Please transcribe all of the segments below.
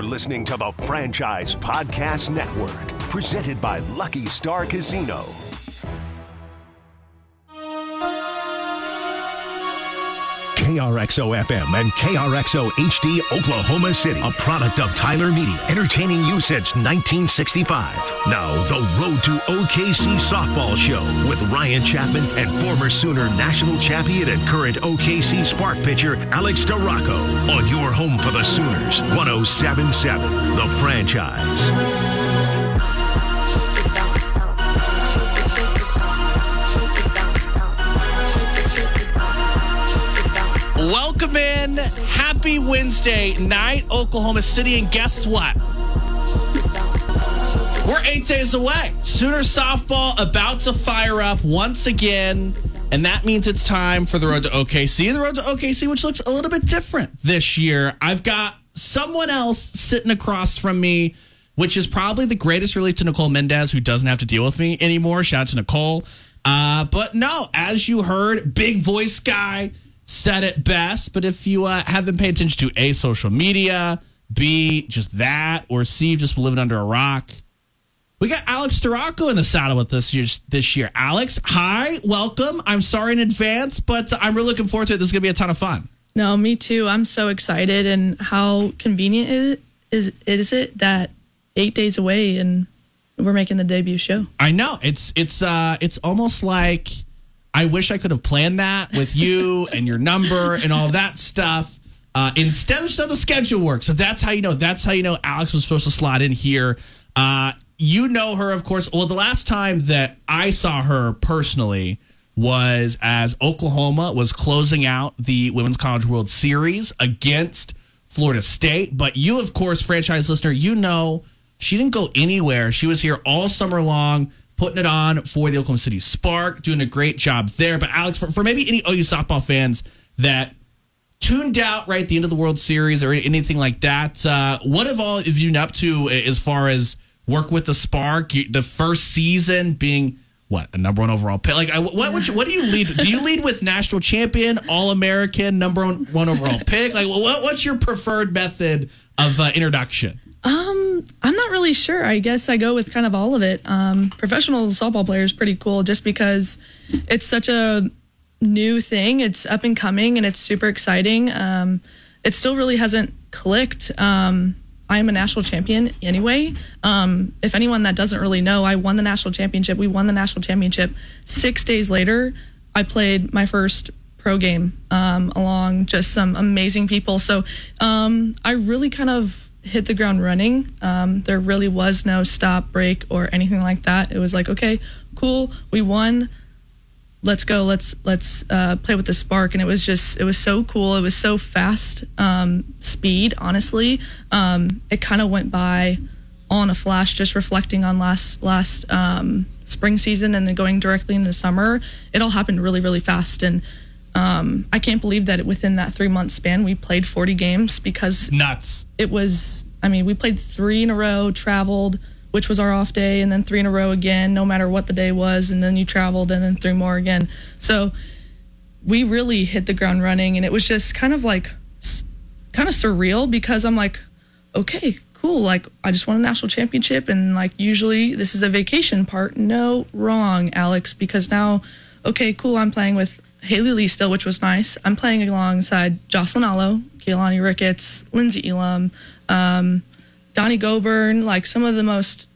You're listening to the Franchise Podcast Network, presented by Lucky Star Casino. KRXO FM and KRXO HD Oklahoma City, a product of Tyler Media, entertaining you since 1965. Now, the Road to OKC Softball Show with Ryan Chapman and former Sooner national champion and current OKC Spark pitcher Alex Storako on your home for the Sooners, 1077, The Franchise. Welcome in. Happy Wednesday night, Oklahoma City. And guess what? We're eight days away. Sooner softball about to fire up once again. And that means it's time for the road to OKC. and The road to OKC, which looks a little bit different this year. I've got someone else sitting across from me, which is probably the greatest relief to Nicole Mendez, who doesn't have to deal with me anymore. Shout out to Nicole. Uh, but no, as you heard, big voice guy said it best. But if you uh, have been paying attention to A, social media, B, just that, or C, just living under a rock, we got Alex Storako in the saddle with us this year. Alex, hi, welcome. I'm sorry in advance, but I'm really looking forward to it. This is going to be a ton of fun. No, me too. I'm so excited, and how convenient is it is, is it that eight days away and we're making the debut show. I know it's it's uh it's almost like I wish I could have planned that with you and your number and all that stuff. Uh, instead, of the schedule works. So that's how you know. That's how you know Alex was supposed to slot in here. Uh, you know her, of course. Well, the last time that I saw her personally was as Oklahoma was closing out the Women's College World Series against Florida State. But you, of course, franchise listener, you know she didn't go anywhere. She was here all summer long putting it on for the Oklahoma City Spark, doing a great job there. But Alex, for, for maybe any OU softball fans that tuned out right at the end of the World Series or anything like that, uh, what have all have you been up to as far as work with the Spark? The first season being what a number one overall pick. Like, what what, you, what do you lead? Do you lead with national champion, All American, number one overall pick? Like, what, what's your preferred method of uh, introduction? Um, I'm not really sure. I guess I go with kind of all of it. Um, professional softball player is pretty cool just because it's such a new thing. It's up and coming and it's super exciting. Um, it still really hasn't clicked. Um, I am a national champion anyway. Um, if anyone that doesn't really know, I won the national championship. We won the national championship. Six days later, I played my first pro game um, along just some amazing people. So um, I really kind of hit the ground running. Um, there really was no stop, break, or anything like that. It was like, okay, cool, we won. Let's go. Let's let's uh, play with the spark, and it was just it was so cool. It was so fast um, speed. Honestly, um, it kind of went by on a flash. Just reflecting on last last um, spring season and then going directly into summer, it all happened really really fast and. Um, I can't believe that within that three month span we played 40 games because nuts. It was. I mean, we played three in a row, traveled, which was our off day, and then three in a row again, no matter what the day was, and then you traveled, and then three more again. So we really hit the ground running, and it was just kind of like, kind of surreal because I'm like, okay, cool. Like I just won a national championship, and like usually this is a vacation part. No, wrong, Alex, because now, okay, cool. I'm playing with Haley Lee still, which was nice. I'm playing alongside Jocelyn Alo, Keilani Ricketts, Lynnsie Elam, um, Donnie Goburn, like some of the most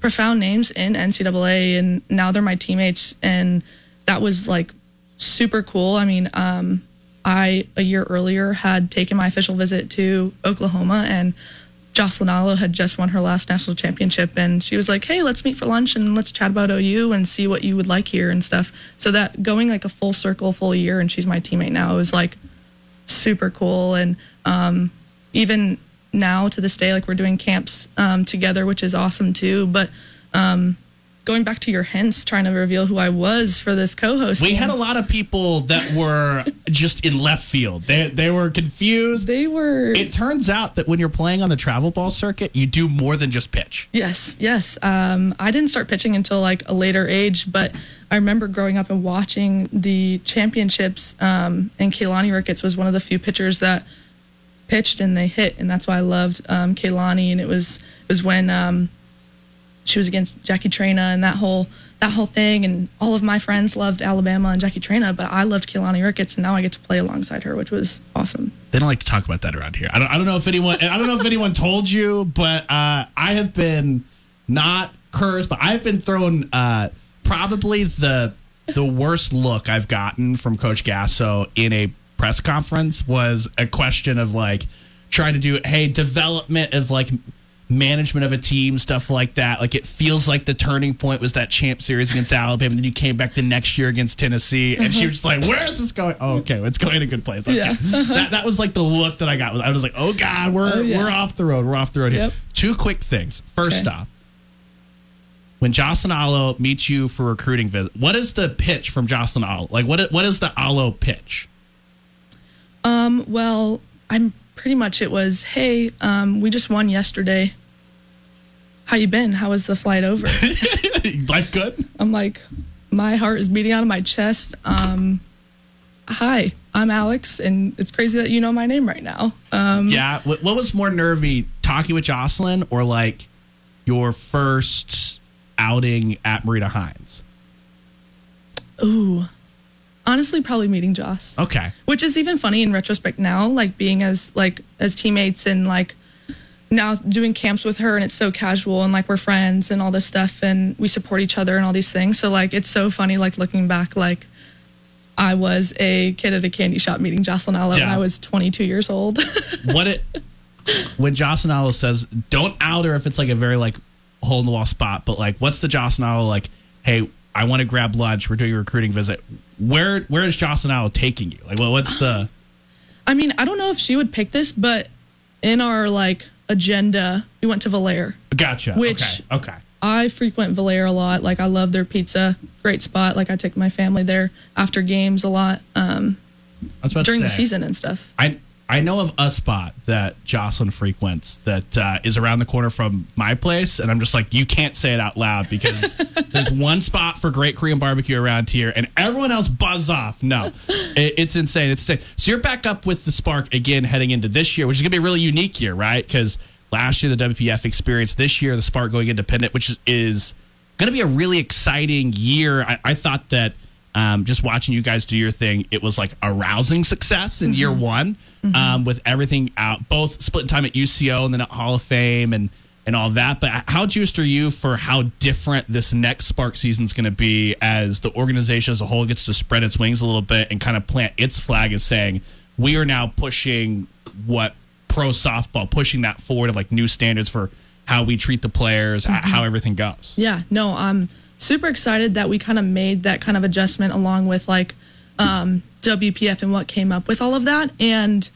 profound names in NCAA, and now they're my teammates, and that was like super cool. I mean, um, I a year earlier had taken my official visit to Oklahoma, and Jocelyn Alo had just won her last national championship, and she was like, "Hey, let's meet for lunch and let's chat about OU and see what you would like here and stuff." So that going like a full circle, full year, and she's my teammate now was like super cool, and um, even now to this day, like we're doing camps um, together, which is awesome too. But um, going back to your hints, trying to reveal who I was for this co-host. We had a lot of people that were just in left field. They they were confused. They were. It turns out that when you're playing on the travel ball circuit, you do more than just pitch. Yes, yes. Um, I didn't start pitching until like a later age, but I remember growing up and watching the championships. Um, and Keilani Ricketts was one of the few pitchers that pitched and they hit, and that's why I loved um, Keilani. And it was it was when um, she was against Jackie Traina and that whole that whole thing. And all of my friends loved Alabama and Jackie Traina, but I loved Keilani Ricketts, and now I get to play alongside her, which was awesome. They don't like to talk about that around here. I don't, I don't know if anyone I don't know if anyone told you, but uh, I have been not cursed, but I've been thrown uh, probably the the worst look I've gotten from Coach Gasso in a press conference was a question of like trying to do hey development of like management of a team stuff like that like it feels like the turning point was that champ series against alabama and then you came back the next year against tennessee and she was just like where is this going oh okay it's going in a good place okay. Yeah. that, that was like the look that i got i was like oh god we're Oh, yeah. we're off the road we're off the road here Yep. two quick things first Okay. off when Jocelyn Alo meets you for recruiting visit, what is the pitch from Jocelyn Alo? Like, what is, what is the Alo pitch? Um, well, I'm pretty much it was, hey, um, we just won yesterday. How you been? How was the flight over? Life good? I'm like, my heart is beating out of my chest. Um, hi, I'm Alex, and it's crazy that you know my name right now. Um, Yeah. What, what was more nervy, talking with Jocelyn or like your first outing at Marita Hynes? ooh, honestly, probably meeting Joss. Okay. which is even funny in retrospect now like being as like as teammates and like now doing camps with her and it's so casual and like we're friends and all this stuff and we support each other and all these things so like it's so funny like looking back like i was a kid at a candy shop meeting jocelyn alo when i was 22 years old What it when Jocelyn Alo says, don't out her if it's like a very like hole in the wall spot, but like, what's the Jocelyn Alo like? Hey, I want to grab lunch. We're doing a recruiting visit. Where where is Jocelyn Alo taking you? Like, well, what's the i mean i don't know if she would pick this but in our like agenda we went to Valair. gotcha? Which- okay, okay. I frequent Valair a lot. Like I love their pizza, great spot. Like I take my family there after games a lot um, I was about during the season and stuff. I I know of a spot that Jocelyn frequents that uh, is around the corner from my place, and I'm just like, you can't say it out loud because there's one spot for great Korean barbecue around here, and everyone else buzz off. No, it, it's insane. It's insane. So you're back up with the Spark again heading into this year, which is gonna be a really unique year, right? Because last year the WPF experience, this year the Spark going independent, which is, is going to be a really exciting year. I, I thought that um, just watching you guys do your thing, it was like a rousing success in year one um, with everything out, both splitting time at UCO and then at Hall of Fame and and all that. But how juiced are you for how different this next Spark season is going to be as the organization as a whole gets to spread its wings a little bit and kind of plant its flag as saying we are now pushing what pro softball, pushing that forward of like new standards for how we treat the players, h- how everything goes. Yeah, no, I'm super excited that we kind of made that kind of adjustment along with like um, WPF and what came up with all of that. And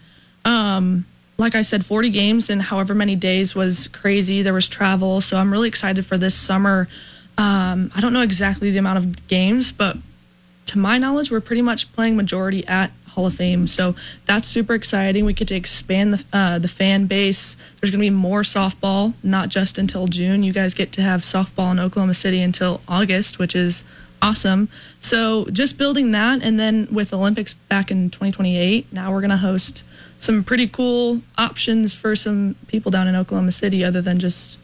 um, like I said, 40 games in however many days was crazy. There was travel. So I'm really excited for this summer. Um, I don't know exactly the amount of games, but to my knowledge, we're pretty much playing majority at Hall of Fame. So that's super exciting. We get to expand the uh, the fan base. There's going to be more softball, not just until June. You guys get to have softball in Oklahoma City until August, which is awesome. So just building that, and then with Olympics back in 2028, now we're going to host some pretty cool options for some people down in Oklahoma City, other than just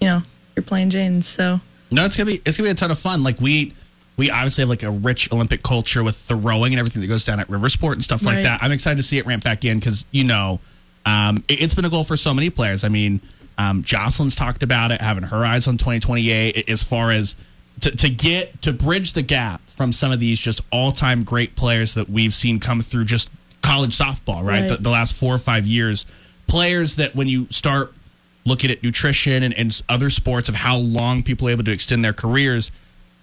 you know your playing Janes. So No, it's gonna be it's gonna be a ton of fun. Like we we obviously have like a rich Olympic culture with the rowing and everything that goes down at River Sport and stuff like Right. that. I'm excited to see it ramp back in because you know um, it, has been a goal for so many players. I mean, um, Jocelyn's talked about it, having her eyes on 2028 as far as to, to get to bridge the gap from some of these just all time great players that we've seen come through just college softball, right? Right. The, the last four or five years, players that when you start looking at nutrition and, and other sports of how long people are able to extend their careers,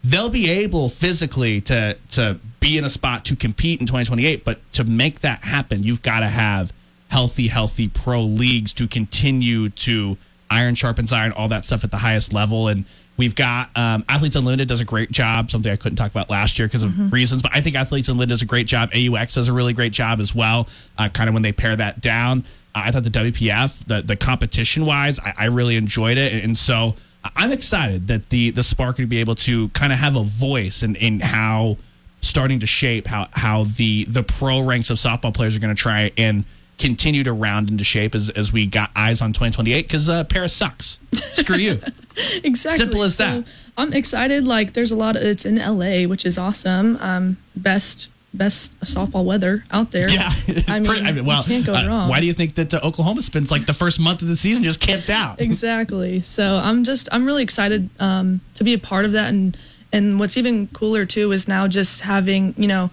they'll be able physically to to be in a spot to compete in 2028. But to make that happen, you've got to have healthy, healthy pro leagues to continue to iron sharpens iron, all that stuff at the highest level. And we've got um, Athletes Unlimited does a great job, something I couldn't talk about last year because of reasons, but I think Athletes Unlimited does a great job. AUX does a really great job as well, uh, kind of when they pair that down. Uh, I thought the WPF, the, the competition wise, I, I really enjoyed it. And so I'm excited that the, the Spark would be able to kind of have a voice in, in how starting to shape how, how the, the pro ranks of softball players are going to try and continue to round into shape as, as we got eyes on 2028 because uh, Paris sucks. Screw you. exactly. Simple as So, that. I'm excited. Like, there's a lot of it's in LA, which is awesome. Um, best best softball weather out there. Yeah. I mean, Pretty- you can't go uh, wrong. Why do you think that uh, Oklahoma spends like the first month of the season just camped out? exactly. So I'm just I'm really excited um, to be a part of that, and and what's even cooler too is now just having you know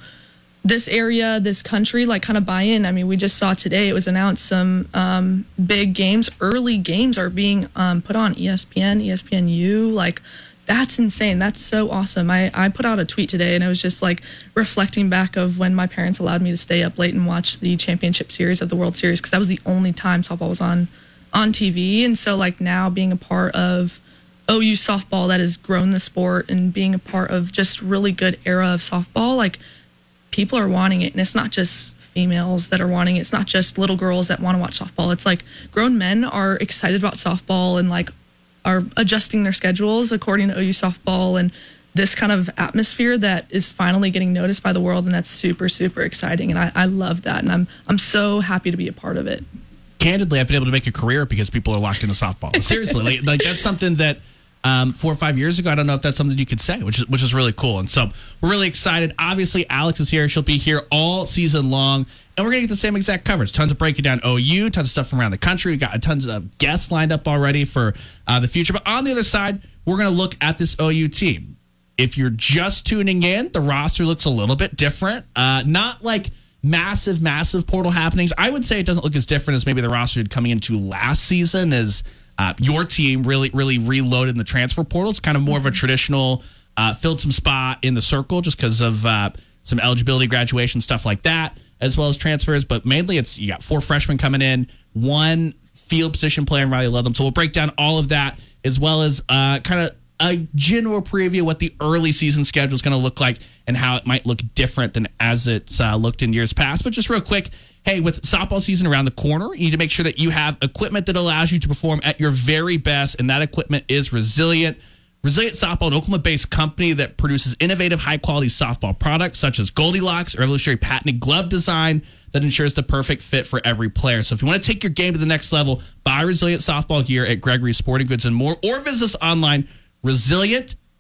this area, this country, like kind of buy in. I mean, we just saw today it was announced some um, big games, early games are being um, put on ESPN, ESPNU. Like, that's insane. That's so awesome. I, I put out a tweet today and I was just like reflecting back of when my parents allowed me to stay up late and watch the championship series of the World Series because that was the only time softball was on on TV. And so, like, now being a part of oh, OU softball that has grown the sport and being a part of just really good era of softball, like, people are wanting it and it's not just females that are wanting it it's not just little girls that want to watch softball it's like grown men are excited about softball and like are adjusting their schedules according to OU softball and this kind of atmosphere that is finally getting noticed by the world and that's super super exciting and I, I love that and I'm I'm so happy to be a part of it candidly, I've been able to make a career because people are locked into softball. Seriously, like, like that's something that um, four or five years ago, I don't know if that's something you could say, which is which is really cool. And so we're really excited. Obviously, Alex is here; she'll be here all season long, and we're gonna get the same exact coverage. Tons of breaking down OU, tons of stuff from around the country. We got tons of guests lined up already for uh, the future. But on the other side, we're gonna look at this OU team. If you're just tuning in, the roster looks a little bit different. Uh, not like massive, massive portal happenings. I would say it doesn't look as different as maybe the roster coming into last season as uh, your team really, really reloaded in the transfer portal. It's kind of more of a traditional, uh, filled some spot in the circle just because of uh, some eligibility, graduation, stuff like that, as well as transfers. But mainly it's you got four freshmen coming in, one field position player in Riley Ludlam. So we'll break down all of that as well as uh, kind of a general preview of what the early season schedule is going to look like and how it might look different than as it's uh, looked in years past. But just real quick, hey, with softball season around the corner, you need to make sure that you have equipment that allows you to perform at your very best, and that equipment is resilient. Resilient Softball, an Oklahoma based company that produces innovative, high quality softball products such as Goldilocks, revolutionary patented glove design that ensures the perfect fit for every player. So if you want to take your game to the next level, buy Resilient Softball gear at Gregory Sporting Goods and more, or visit us online,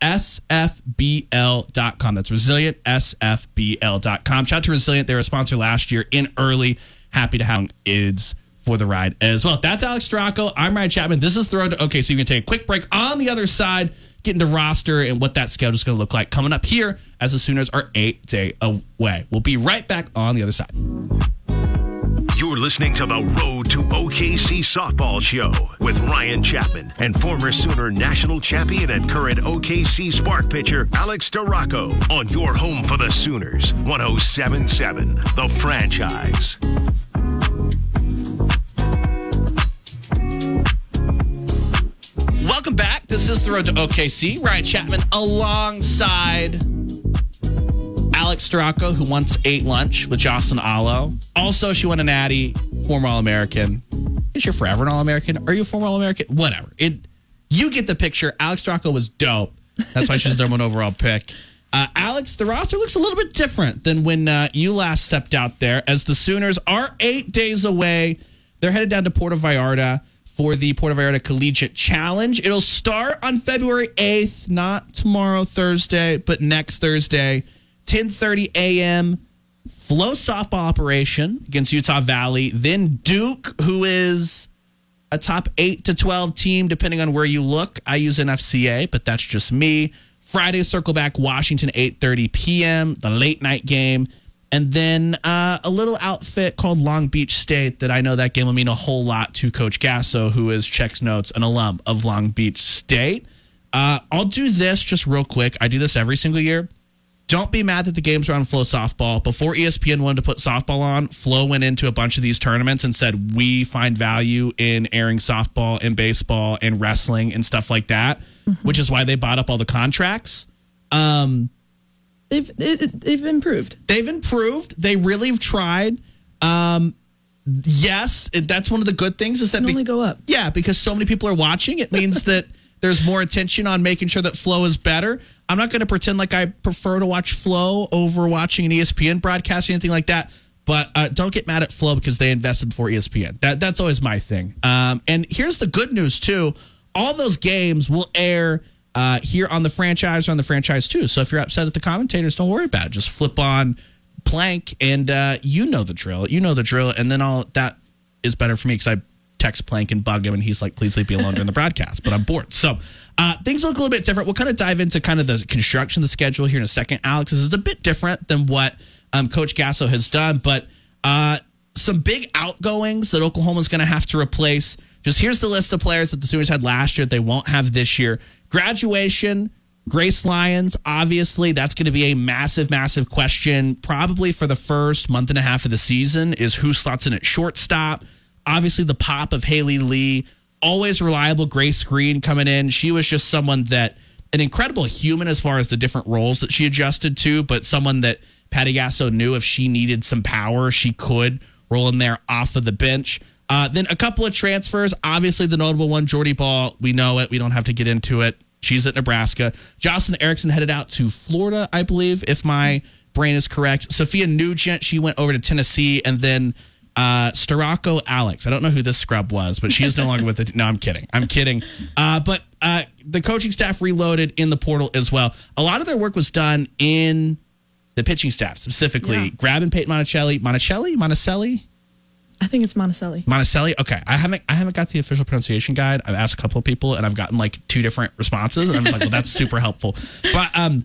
resilientsfbl.com. That's resilientsfbl.com. Shout out to Resilient. They were a sponsor last year in early. Happy to have is for the ride as well. That's Alex Storako. I'm Ryan Chapman. This is the road to okay. So you can take a quick break on the other side, get into roster and what that schedule is going to look like coming up here as the Sooners are eight day away. We'll be right back on the other side. You're listening to the Road to OKC Softball Show with Ryan Chapman and former Sooner national champion and current OKC Spark pitcher Alex Storako on your home for the Sooners, 1077, The Franchise. Welcome back. This is the road to OKC. Ryan Chapman alongside Alex Storako, who once ate lunch with Jocelyn Alo. Also, she won an Natty, former All American. Is she forever an All American? Are you a former All American? Whatever. It. You get the picture. Alex Storako was dope. That's why she's the number one overall pick. Uh, Alex, the roster looks a little bit different than when uh, you last stepped out there, as the Sooners are eight days away. They're headed down to Puerto Vallarta for the Puerto Vallarta Collegiate Challenge. It'll start on February 8th, not tomorrow, Thursday, but next Thursday, 10:30 a.m. Flo softball operation against Utah Valley. Then Duke, who is a top 8 to 12 team depending on where you look. I use NFCA, but that's just me. Friday circle back Washington 8:30 p.m. the late night game. And then uh, a little outfit called Long Beach State that I know that game will mean a whole lot to Coach Gasso, who is checks notes, an alum of Long Beach State. Uh, I'll do this just real quick. I do this every single year. Don't be mad that the games are on Flo Softball. Before ESPN wanted to put softball on, Flo went into a bunch of these tournaments and said, We find value in airing softball and baseball and wrestling and stuff like that, which is why they bought up all the contracts. Um, they've it, they've improved they've improved. They really have tried. Um, yes, it, that's one of the good things is that be- only go up yeah, because so many people are watching, it means that there's more attention on making sure that Flo is better. I'm not going to pretend like I prefer to watch Flo over watching an ESPN broadcast or anything like that. But uh, don't get mad at Flo because they invested for E ESPN. That that's always my thing. Um, and here's the good news too: all those games will air uh, here on the franchise or on the franchise too. So if you're upset at the commentators, don't worry about it. Just flip on Plank, and uh, you know the drill. You know the drill, and then all that is better for me because I text Plank and bug him, and he's like, "Please leave me alone during the broadcast." But I'm bored. So uh, things look a little bit different. We'll kind of dive into kind of the construction of the schedule here in a second. Alex, this is a bit different than what um, Coach Gasso has done, but uh, some big outgoings that Oklahoma's going to have to replace. Just here's the list of players that the Sooners had last year. They won't have this year. Graduation. Grace Lyons, obviously, that's going to be a massive, massive question. Probably for the first month and a half of the season is who slots in at shortstop. Obviously, the pop of Haley Lee, always reliable Grace Green coming in. She was just someone that an incredible human as far as the different roles that she adjusted to, but someone that Patty Gasso knew if she needed some power, she could roll in there off of the bench. Uh, then a couple of transfers. Obviously, the notable one, Jordy Bahl. We know it. We don't have to get into it. She's at Nebraska. Jocelyn Erickson headed out to Florida, I believe, if my brain is correct. Sophia Nugent, she went over to Tennessee, and then uh, Storako Alex. I don't know who this scrub was, but she is no longer with it. No, I'm kidding. I'm kidding. Uh, but uh, the coaching staff reloaded in the portal as well. A lot of their work was done in the pitching staff, specifically Yeah. grabbing Paytn Monticelli. Monticelli? Monticelli? I think it's Monticelli. Monticelli. Okay, I haven't I haven't got the official pronunciation guide. I've asked a couple of people and I've gotten like two different responses, and I'm just like, well, that's super helpful. But um,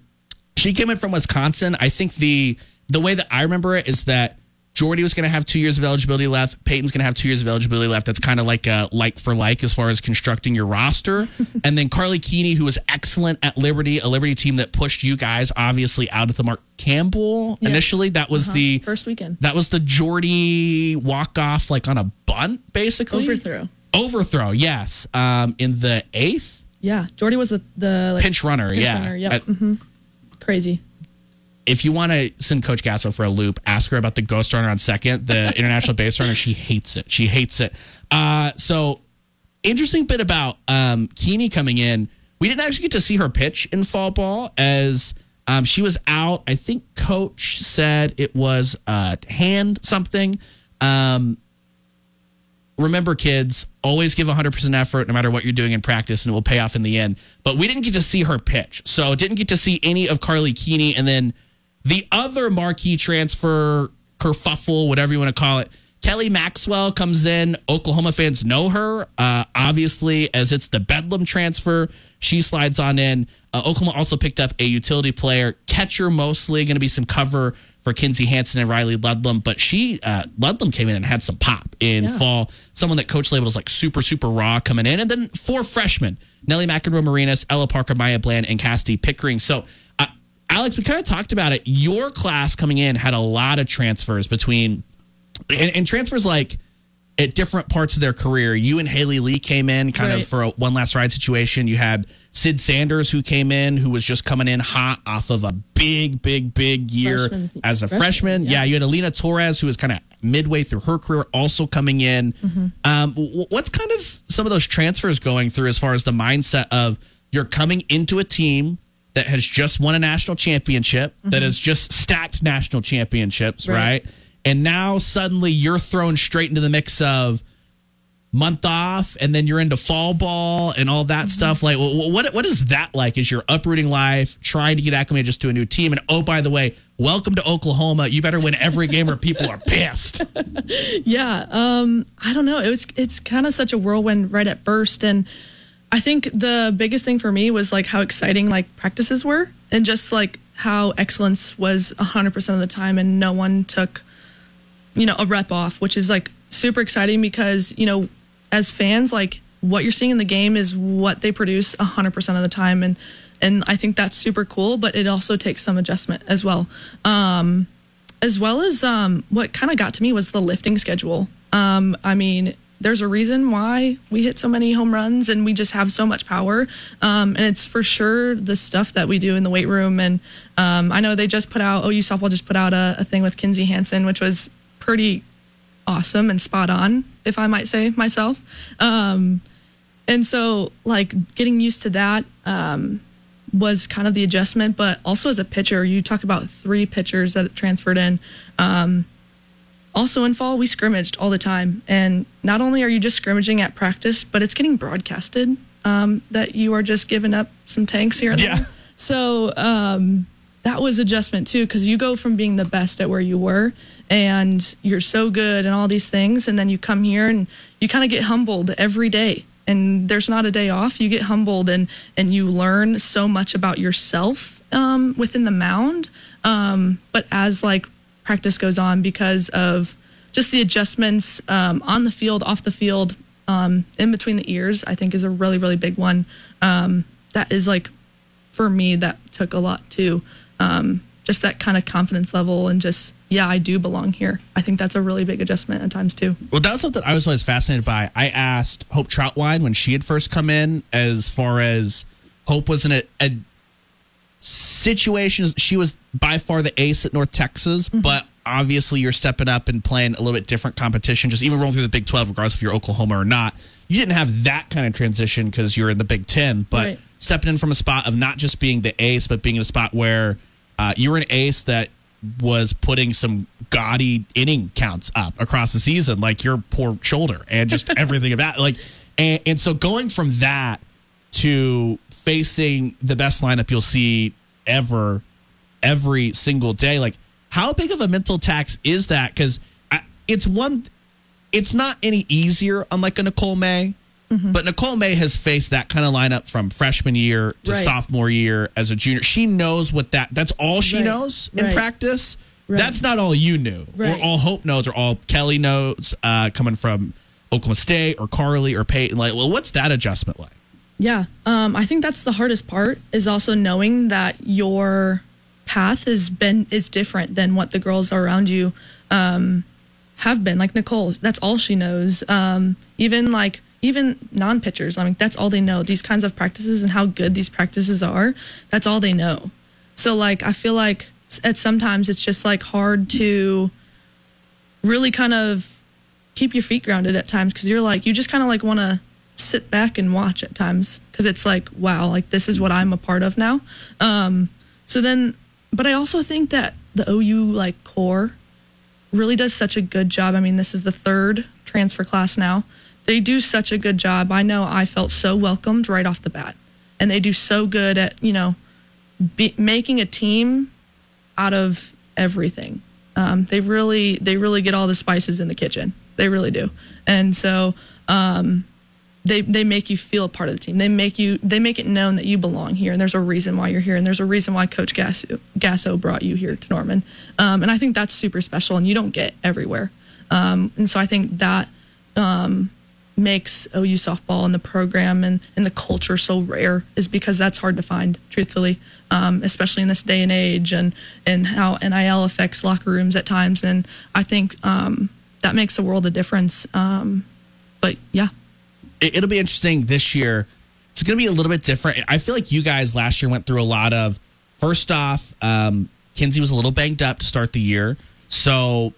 she came in from Wisconsin. I think the the way that I remember it is that Jordy was going to have two years of eligibility left. Paytn's going to have two years of eligibility left. That's kind of like a like for like as far as constructing your roster. and then Carly Keeney, who was excellent at Liberty, a Liberty team that pushed you guys obviously out of the Mark Campbell Yes. initially. That was Uh-huh. the First weekend. that was the Jordy walk off like on a bunt, basically. Overthrow. Overthrow, yes. Um, in the eighth Yeah. Jordy was the, the like, pinch runner, pinch yeah. runner, Yep. Uh, hmm Crazy. If you want to send Coach Gasso for a loop, ask her about the ghost runner on second, the international base runner. She hates it. She hates it. Uh, so interesting bit about um, Keeney coming in. We didn't actually get to see her pitch in fall ball as um, she was out. I think coach said it was uh, hand something. Um, remember, kids, always give 100% effort no matter what you're doing in practice, and it will pay off in the end. But we didn't get to see her pitch. So didn't get to see any of Carly Keeney. And then the other marquee transfer, kerfuffle, whatever you want to call it, Kelly Maxwell comes in. Oklahoma fans know her, uh, obviously, as it's the Bedlam transfer. She slides on in. Uh, Oklahoma also picked up a utility player, catcher mostly, going to be some cover for Kinzie Hansen and Riley Ludlam. But she, uh, Ludlam came in and had some pop in Yeah. fall. Someone that coach labeled as like super, super raw coming in. And then four freshmen Nellie McEnroe Marinas, Ella Parker, Maya Bland, and Cassidy Pickering. So, uh, Alex, we kind of talked about it. Your class coming in had a lot of transfers between and, and transfers like at different parts of their career. You and Haley Lee came in kind Right. of for a one last ride situation. You had Sid Sanders who came in who was just coming in hot off of a big, big, big year Freshman's- as a freshman. freshman, Yeah. yeah. you had Alina Torres who was kind of midway through her career also coming in. Mm-hmm. Um, what's kind of some of those transfers going through as far as the mindset of you're coming into a team that has just won a national championship, that has just stacked national championships, right? Mm-hmm. Right. And now suddenly you're thrown straight into the mix of month off and then you're into fall ball and all Mm-hmm. that stuff like wh- wh- what what is that like is your uprooting life trying to get acclimated just to a new team and oh by the way welcome to oklahoma you better win every game or people are pissed Yeah, um, I don't know. It was it's kind of such a whirlwind right at first, and I think the biggest thing for me was like how exciting like practices were, and just like how excellence was hundred percent of the time, and no one took, you know, a rep off, which is like super exciting because you know, as fans, like what you're seeing in the game is what they produce hundred percent of the time, and and I think that's super cool, but it also takes some adjustment as well. Um, as well as um, what kind of got to me was the lifting schedule. Um, I mean, there's a reason why we hit so many home runs and we just have so much power. Um, and it's for sure the stuff that we do in the weight room. And um, I know they just put out, OU softball just put out a, a thing with Kinzie Hansen, which was pretty awesome and spot on, if I might say myself. Um, and so, like, getting used to that um, was kind of the adjustment. But also, as a pitcher, you talked about three pitchers that transferred in. Um, also in fall we scrimmaged all the time. And not only are you just scrimmaging at practice but it's getting broadcasted um, that you are just giving up some tanks here and Yeah. there so um, that was adjustment too because you go from being the best at where you were and you're so good and all these things and then you come here and you kind of get humbled every day. And there's not a day off. You get humbled and and you learn so much about yourself um, within the mound um, but as like practice goes on because of just the adjustments um, on the field off the field um, in between the ears i think is a really really big one. Um, that is like for me that took a lot too um, just that kind of confidence level and just yeah i do belong here. I think that's a really big adjustment at times too. Well, that was something I was always fascinated by. I asked Hope Trautwein when she had first come in, as far as Hope wasn't a, a situation. She was by far the ace at North Texas, but obviously you're stepping up and playing a little bit different competition. Just even rolling through the Big Twelve, regardless if you're Oklahoma or not. You didn't have that kind of transition because you're in the Big Ten, but Right. stepping in from a spot of not just being the ace, but being in a spot where uh, you were an ace that was putting some gaudy inning counts up across the season, like your poor shoulder and just everything about like, and, and so going from that to facing the best lineup you'll see ever, every single day, like how big of a mental tax is that? Because it's one, it's not any easier unlike a Nicole May. But Nicole May has faced that kind of lineup from freshman year to Right. sophomore year as a junior. She knows what that that's all she Right. knows in Right. practice. That's not all you knew. Or all Hope knows or all Kelly knows uh, coming from Oklahoma State or Carly or Paytn. Like, well, what's that adjustment like? Yeah, um, I think that's the hardest part is also knowing that your path has been is different than what the girls around you um, have been. Like Nicole, that's all she knows. Um, even like even non pitchers, I mean, that's all they know. These kinds of practices and how good these practices are, that's all they know. So like, I feel like at sometimes it's just like hard to really kind of keep your feet grounded at times because you're like you just kind of like want to sit back and watch at times because it's like wow like this is what i'm a part of now um so then but i also think that the ou like core really does such a good job i mean this is the third transfer class now they do such a good job i know i felt so welcomed right off the bat and they do so good at you know be, making a team out of everything. Um, they really they really get all the spices in the kitchen. They really do. And so um, they they make you feel a part of the team. They make you they make it known that you belong here and there's a reason why you're here and there's a reason why Coach Gasso, Gasso brought you here to Norman. Um, and I think that's super special and you don't get everywhere. Um, and so I think that um, makes OU softball and the program and, and the culture so rare is because that's hard to find, truthfully, um, especially in this day and age and, and how NIL affects locker rooms at times. And I think um, that makes a world of difference. Um, but yeah, it, it'll be interesting this year. It's going to be a little bit different. I feel like you guys last year went through a lot of. First off, um, Kinzie was a little banged up to start the year, so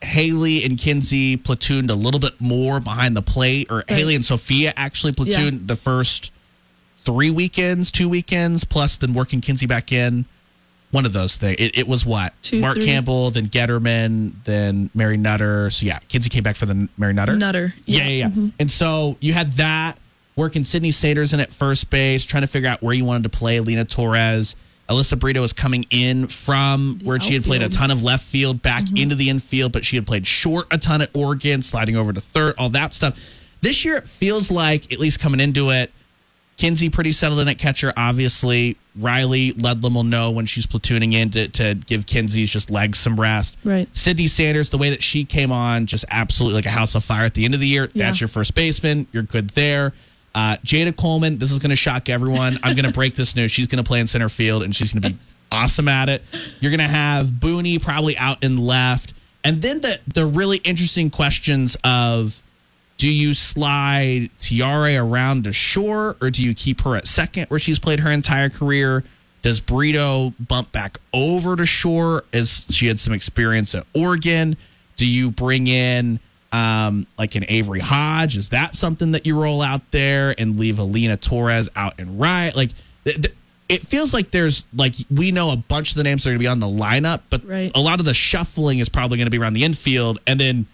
Haley and Kinzie platooned a little bit more behind the plate, or Haley and Sophia actually platooned the first three weekends, two weekends, plus then working Kinzie back in. One of those things. It, it was what Two, Mark three. Campbell, then Getterman, then Mary Nutter. So yeah, Kinzie came back for the Mary Nutter. Nutter. Yeah, yeah, yeah. Mm-hmm. And so you had that working Cydney Sanders in at first base, trying to figure out where you wanted to play Lena Torres. Alyssa Brito was coming in from where she had played a ton of left field back mm-hmm. into the infield, but she had played short a ton at Oregon, sliding over to third, all that stuff. This year it feels like, at least coming into it, Kinzie pretty settled in at catcher, obviously. Riley Ludlam will know when she's platooning in to, to give Kinzie's just legs some rest. Right. Cydney Sanders, the way that she came on, just absolutely like a house of fire at the end of the year. Yeah. That's your first baseman. You're good there. Uh, Jayda Coleman, this is going to shock everyone. I'm going to break this news. She's going to play in center field and she's going to be awesome at it. You're going to have Booney probably out in left. And then the, the really interesting questions of do you slide Tiare around to shore or do you keep her at second where she's played her entire career? Does Brito bump back over to shore as she had some experience at Oregon? Do you bring in um, like an Avery Hodge? Is that something that you roll out there and leave Alina Torres out and right? Like th- th- it feels like there's like we know a bunch of the names that are going to be on the lineup, but Right. a lot of the shuffling is probably going to be around the infield, and then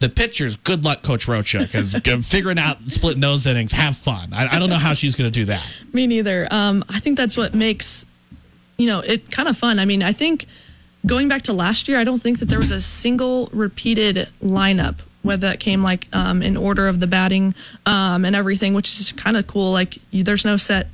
the pitchers. Good luck, Coach Rocha, because figuring out splitting those innings, have fun. I, I don't know how she's going to do that. Me neither. Um, I think that's what makes, you know, it kind of fun. I mean, I think going back to last year, I don't think that there was a single repeated lineup, whether that came like um, in order of the batting um, and everything, which is kind of cool. Like, you, there's no set,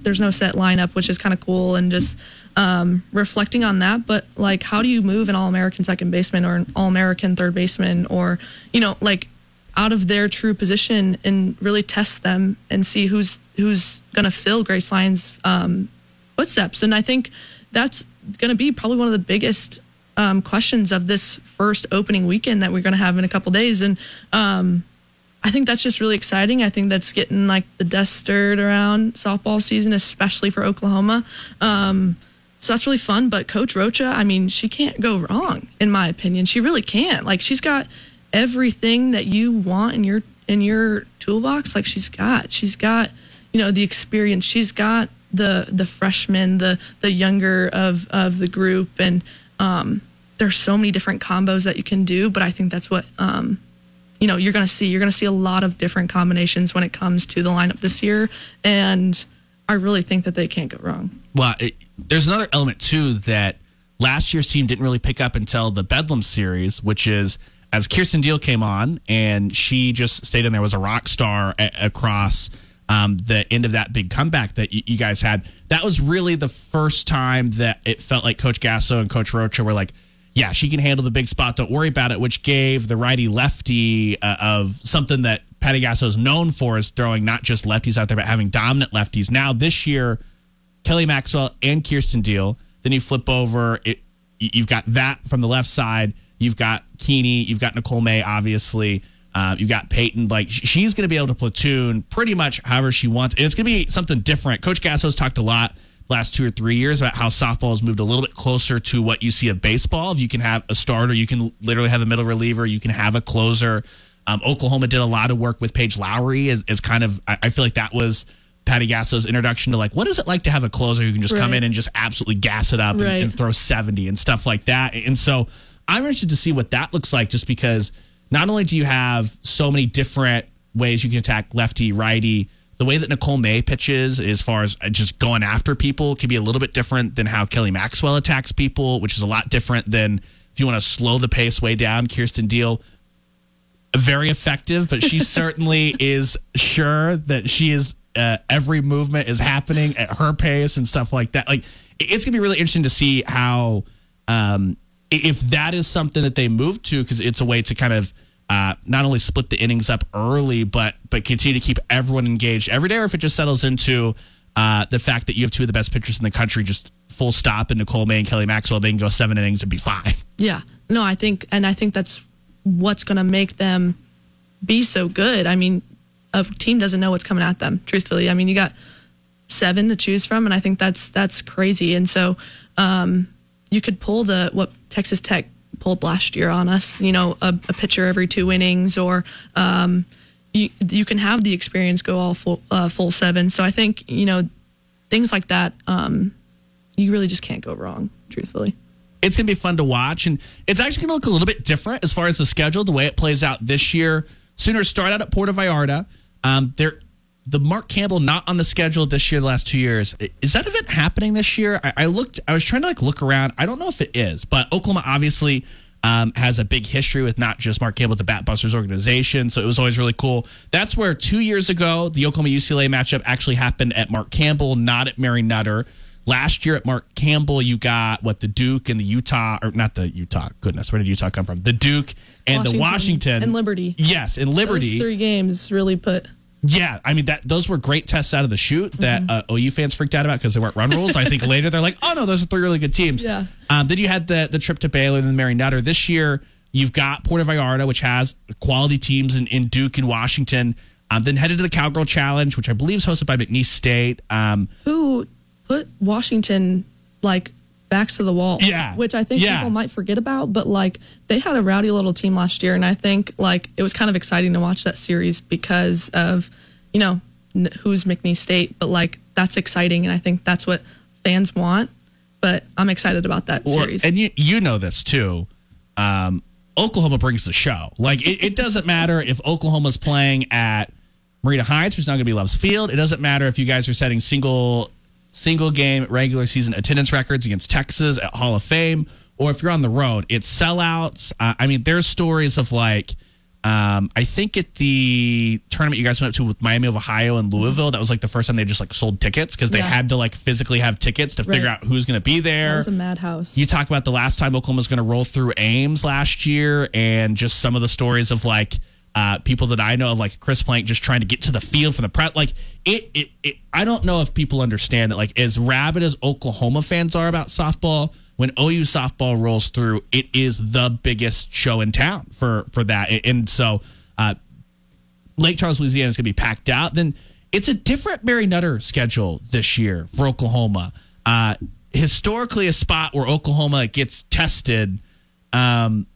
there's no set lineup, which is kind of cool, and just um, reflecting on that. But like, how do you move an All-American second baseman or an All-American third baseman, or you know, like out of their true position and really test them and see who's who's going to fill Grace Lyons' um, footsteps. And I think that's going to be probably one of the biggest um, questions of this first opening weekend that we're going to have in a couple days. And um, I think that's just really exciting. I think that's getting like the dust stirred around softball season, especially for Oklahoma. Um, so that's really fun. But Coach Rocha, I mean, she can't go wrong, in my opinion. She really can't. Like she's got everything that you want in your in your toolbox. Like she's got, she's got, you know, the experience. She's got the the freshmen, the the younger of of the group, and um, there's so many different combos that you can do. But I think that's what um, you know you're going to see. You're going to see a lot of different combinations when it comes to the lineup this year, and I really think that they can't go wrong. Well, it, there's another element too that last year's team didn't really pick up until the Bedlam series, which is as Kierston Deal came on and she just stayed in there was a rock star a- across um, the end of that big comeback that y- you guys had. That was really the first time that it felt like Coach Gasso and Coach Rocha were like, yeah, she can handle the big spot. Don't worry about it, which gave the righty lefty uh, of something that Patty Gasso is known for is throwing not just lefties out there, but having dominant lefties. Now, this year, Kelly Maxwell and Kierston Deal. Then you flip over. It, you've got that from the left side. You've got Keeney. You've got Nicole May, obviously. Uh, you've got Paytn. Like she's going to be able to platoon pretty much however she wants, and it's going to be something different. Coach Gasso's talked a lot last two or three years about how softball has moved a little bit closer to what you see of baseball. If you can have a starter, you can literally have a middle reliever, you can have a closer. Um, Oklahoma did a lot of work with Paige Lowry as, as kind of. I, I feel like that was Patty Gasso's introduction to like what is it like to have a closer who can just come in and just absolutely gas it up and, and throw 70 and stuff like that. And so I'm interested to see what that looks like just because not only do you have so many different ways you can attack lefty, righty, the way that Nicole May pitches as far as just going after people can be a little bit different than how Kelly Maxwell attacks people, which is a lot different than if you want to slow the pace way down. Kierston Deal, very effective, but she certainly is sure that she is uh, every movement is happening at her pace and stuff like that. Like it's gonna be really interesting to see how um, if that is something that they move to because it's a way to kind of uh, not only split the innings up early, but but continue to keep everyone engaged every day, or if it just settles into uh, the fact that you have two of the best pitchers in the country, just full stop, and Nicole May and Kelly Maxwell, they can go seven innings and be fine. Yeah. No, I think, and I think that's what's going to make them be so good. I mean, a team doesn't know what's coming at them. Truthfully, I mean, you got seven to choose from, and I think that's that's crazy. And so, um, you could pull the what Texas Tech pulled last year on us. You know, a, a pitcher every two innings, or um, you you can have the experience go all full uh, full seven. So I think you know things like that. Um, you really just can't go wrong. Truthfully. It's going to be fun to watch. And it's actually going to look a little bit different as far as the schedule, the way it plays out this year. Sooners start out at Puerto Vallarta. Um, they're the Mark Campbell not on the schedule this year. The last two years is that event happening this year? I, I looked. I was trying to like look around. I don't know if it is, but Oklahoma obviously um, has a big history with not just Mark Campbell, the Bat Busters organization. So it was always really cool. That's where two years ago the Oklahoma UCLA matchup actually happened at Mark Campbell, not at Mary Nutter. Last year at Mark Campbell, you got what the Duke and the Utah, or not the Utah. Goodness, where did Utah come from? The Duke and the Washington and Liberty. Yes, and Liberty. Those three games really put. Yeah, I mean that those were great tests out of the chute that Mm-hmm. uh, OU fans freaked out about because they weren't run rules. I think later they're like, oh no, those are three really good teams. Yeah. Um, then you had the the trip to Baylor and then Mary Nutter. This year you've got Puerto Vallarta, which has quality teams in, in Duke and Washington. Um, then headed to the Cowgirl Challenge, which I believe is hosted by McNeese State. Um, Who put Washington like backs to the wall? Yeah. which I think Yeah. people might forget about. But like they had a rowdy little team last year, and I think like it was kind of exciting to watch that series because of you know n- who's McNeese State, but like that's exciting, and I think that's what fans want. But I'm excited about that Or- series. and you you know this too. Um, Oklahoma brings the show. Like it, it doesn't matter if Oklahoma's playing at Marita Hynes, which is not going to be Love's Field. It doesn't matter if you guys are setting single single game regular season attendance records against Texas at Hall of Fame, or if you're on the road, it's sellouts. Uh, I mean, there's stories of like. Um, I think at the tournament you guys went up to with Miami of Ohio and Louisville, that was like the first time they just like sold tickets because they Yeah. had to like physically have tickets to figure Right. out who's going to be there. that was a madhouse. You talk about the last time Oklahoma was going to roll through Ames last year, and just some of the stories of like uh, people that I know of, like Chris Plank, just trying to get to the field for the prep. Like it, it, it, I don't know if people understand that. Like as rabid as Oklahoma fans are about softball, when OU softball rolls through, it is the biggest show in town for for that. And so, uh, Lake Charles, Louisiana is going to be packed out. Then it's a different Mary Nutter schedule this year for Oklahoma. Uh, historically, a spot where Oklahoma gets tested. Um,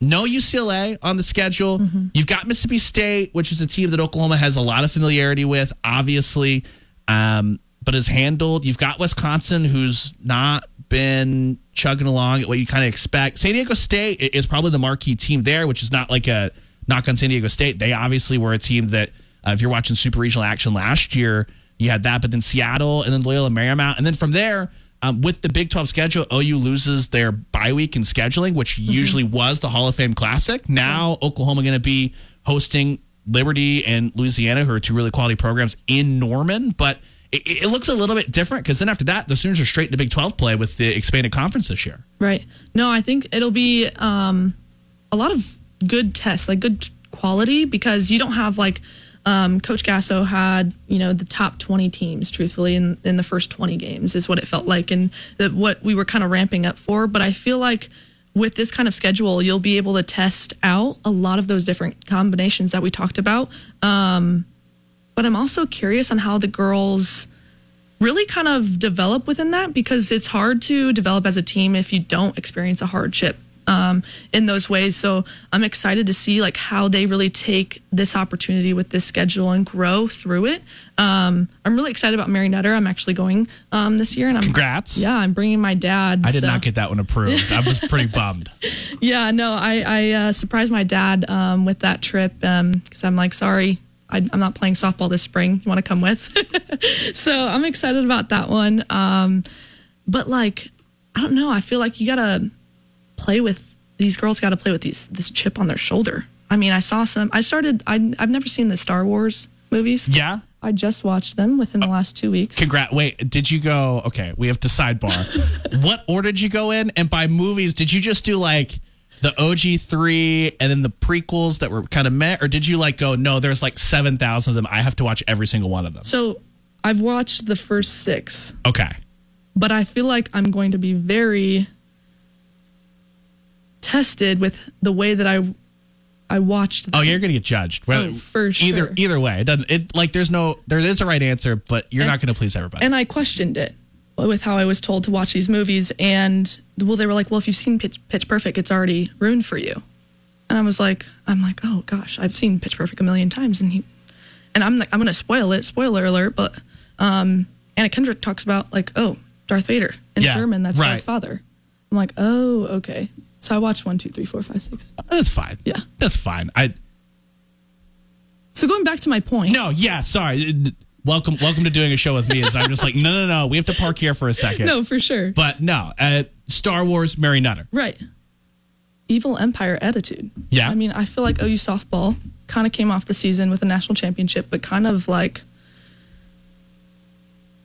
no UCLA on the schedule. You've got Mississippi State, which is a team that Oklahoma has a lot of familiarity with, obviously, um, but is handled. You've got Wisconsin, who's not been chugging along at what you kind of expect. San Diego State is probably the marquee team there, which is not like a knock on San Diego State. They obviously were a team that, uh, if you're watching super regional action last year, you had that, but then Seattle and then Loyola Marymount. And then from there, um, with the Big 12 schedule, OU loses their bye week in scheduling, which usually was the Hall of Fame Classic. Now, Oklahoma going to be hosting Liberty and Louisiana, who are two really quality programs in Norman. But it, it looks a little bit different because then after that, the Sooners are straight into Big 12 play with the expanded conference this year. Right. No, I think it'll be um, a lot of good tests, like good quality, because you don't have like um, Coach Gasso had, you know, the top 20 teams, truthfully, in, in the first 20 games, is what it felt like, and that what we were kind of ramping up for. But I feel like with this kind of schedule, you'll be able to test out a lot of those different combinations that we talked about. Um, but I'm also curious on how the girls really kind of develop within that because it's hard to develop as a team if you don't experience a hardship um, in those ways. So I'm excited to see like how they really take this opportunity with this schedule and grow through it. Um, I'm really excited about Mary Nutter. I'm actually going um, this year, and I'm Congrats. Yeah, I'm bringing my dad. I did so- not get that one approved. I was pretty bummed. yeah, no, I, I uh, surprised my dad um, with that trip because I'm like, sorry, I, I'm not playing softball this spring. You want to come with? so I'm excited about that one. Um, but like, I don't know. I feel like you gotta play with these girls. Got to play with these this chip on their shoulder. I mean, I saw some. I started. I, I've never seen the Star Wars movies. Yeah. I just watched them within the oh, last two weeks. Congrats. Wait, did you go? Okay, we have to sidebar. what order did you go in? And by movies, did you just do like the OG three and then the prequels that were kind of met? Or did you like go, no, there's like 7,000 of them. I have to watch every single one of them? so I've watched the first six. Okay. but I feel like I'm going to be very tested with the way that I I watched. Oh, you're gonna get judged. Whether- Oh, for Either sure. either either way, it doesn't. It like there's no there is a right answer, but you're And- not gonna please everybody. and I questioned it with how I was told to watch these movies, and well, they were like, "Well, if you've seen Pitch, Pitch Perfect, it's already ruined for you." And I was like, "I'm like, oh gosh, I've seen Pitch Perfect a million times," and he, and I'm like, I'm gonna spoil it, spoiler alert, but um, Anna Kendrick talks about like, oh, Darth Vader in Yeah, German, that's right. Darth Father. I'm like, oh, okay. So I watched one, two, three, four, five, six. That's fine. Yeah. that's fine. I So going back to my point, no, yeah, sorry. Welcome, welcome to doing a show with me. Is I'm just like, no, no, no. We have to park here for a second. no, for sure, But no, uh, Star Wars, Mary Nutter. right. Evil Empire attitude. Yeah. I mean, I feel like OU softball kind of came off the season with a national championship, but kind of like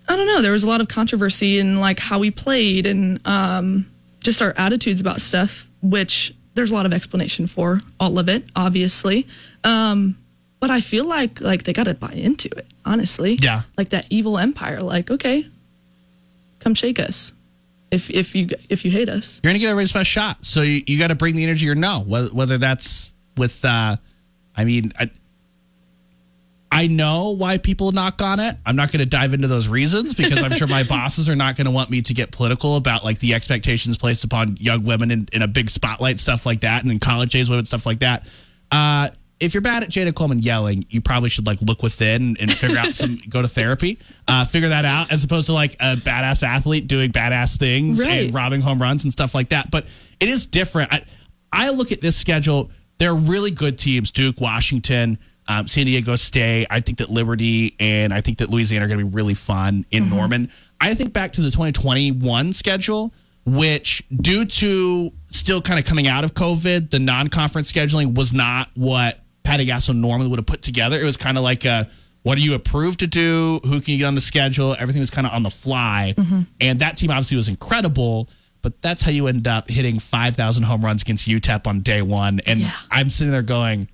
I don't know. There was a lot of controversy in like how we played and um, just our attitudes about stuff, which there's a lot of explanation for all of it, obviously. Um, but I feel like like they got to buy into it, honestly. Yeah. Like that evil empire. Like, okay, come shake us if if you if you hate us. You're gonna get everybody's best shot. So you, you got to bring the energy or no, whether, whether that's with. uh I mean, I, I know why people knock on it. I'm not going to dive into those reasons because I'm sure my bosses are not going to want me to get political about like the expectations placed upon young women in, in a big spotlight, stuff like that, and then college age women, stuff like that. Uh, if you're bad at Jayda Coleman yelling, you probably should like look within and figure out some go to therapy, uh, figure that out, as opposed to like a badass athlete doing badass things Right. and robbing home runs and stuff like that. But it is different. I, I look at this schedule. They're really good teams: Duke, Washington, um, San Diego State. I think that Liberty and I think that Louisiana are going to be really fun in Norman. I think back to the 2021 schedule, which due to still kind of coming out of COVID, the non-conference scheduling was not what Patty Gasso normally would have put together. It was kind of like a what are you approved to do? Who can you get on the schedule? Everything was kind of on the fly. And that team obviously was incredible, but that's how you end up hitting 5,000 home runs against UTEP on day one. And Yeah. I'm sitting there going,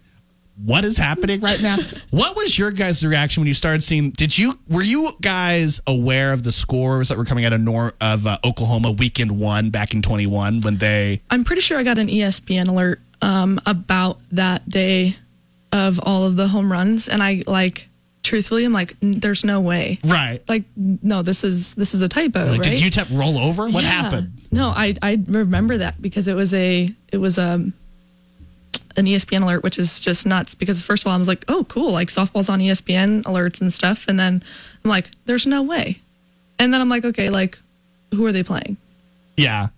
what is happening right now? what was your guys' reaction when you started seeing? Did you were you guys aware of the scores that were coming out of Nor of uh, Oklahoma weekend one back in 21 when they I'm pretty sure I got an ESPN alert um, about that day of all of the home runs, and I like truthfully, I'm like, there's no way. right Like, no, this is this is a typo, like right? did UTEP roll over? What Yeah. happened? No, I I remember that because it was a it was um an ESPN alert, which is just nuts. Because first of all, I was like, oh, cool, like softball's on ESPN alerts and stuff, and then I'm like, there's no way, and then I'm like, okay, like who are they playing? Yeah,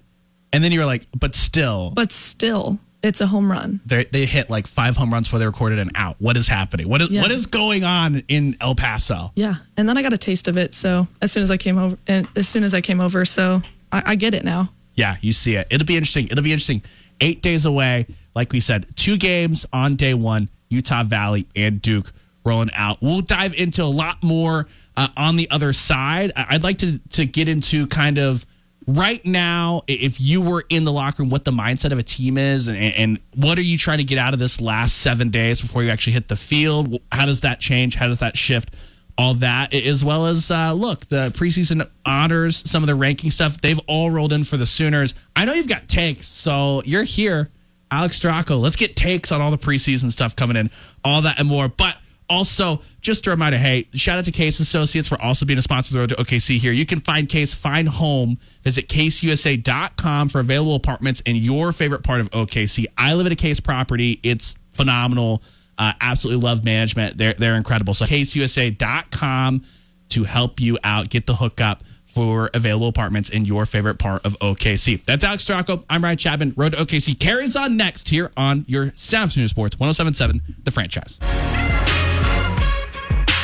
and then you were like, but still, But still, it's a home run. they they hit like five home runs before they recorded an out. What is happening? What is Yeah. what is going on in El Paso? Yeah, and then I got a taste of it. So as soon as I came over, and as soon as I came over, so I, I get it now. Yeah, you see it. It'll be interesting. It'll be interesting. Eight days away, like we said, two games on day one. Utah Valley and Duke rolling out. We'll dive into a lot more uh, on the other side. I'd like to to get into kind of right now, if you were in the locker room, what the mindset of a team is, and, and what are you trying to get out of this last seven days before you actually hit the field? How does that change? How does that shift? All that, as well as uh, look, the preseason honors, some of the ranking stuff, they've all rolled in for the Sooners. I know you've got takes, so you're here. Alex Storako, let's get takes on all the preseason stuff coming in, all that and more. But also, just a reminder hey, shout out to Case Associates for also being a sponsor of the Road to OKC here. You can find Case, find home. Visit caseusa.com for available apartments in your favorite part of OKC. I live at a Case property. It's phenomenal. Uh, absolutely love management. They're, they're incredible. So, caseusa.com to help you out. Get the hookup for available apartments in your favorite part of OKC. That's Alex Storako. I'm Ryan Chapman. Road to OKC carries on next here on your Sounds News Sports 1077, the franchise.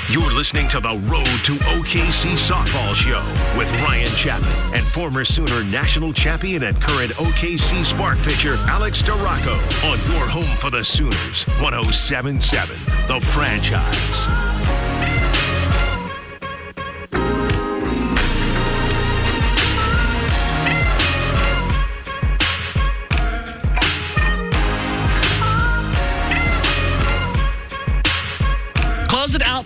You're listening to the Road to OKC Softball Show with Ryan Chapman and former Sooner national champion and current OKC Spark pitcher Alex Storako on your home for the Sooners, 1077, the franchise.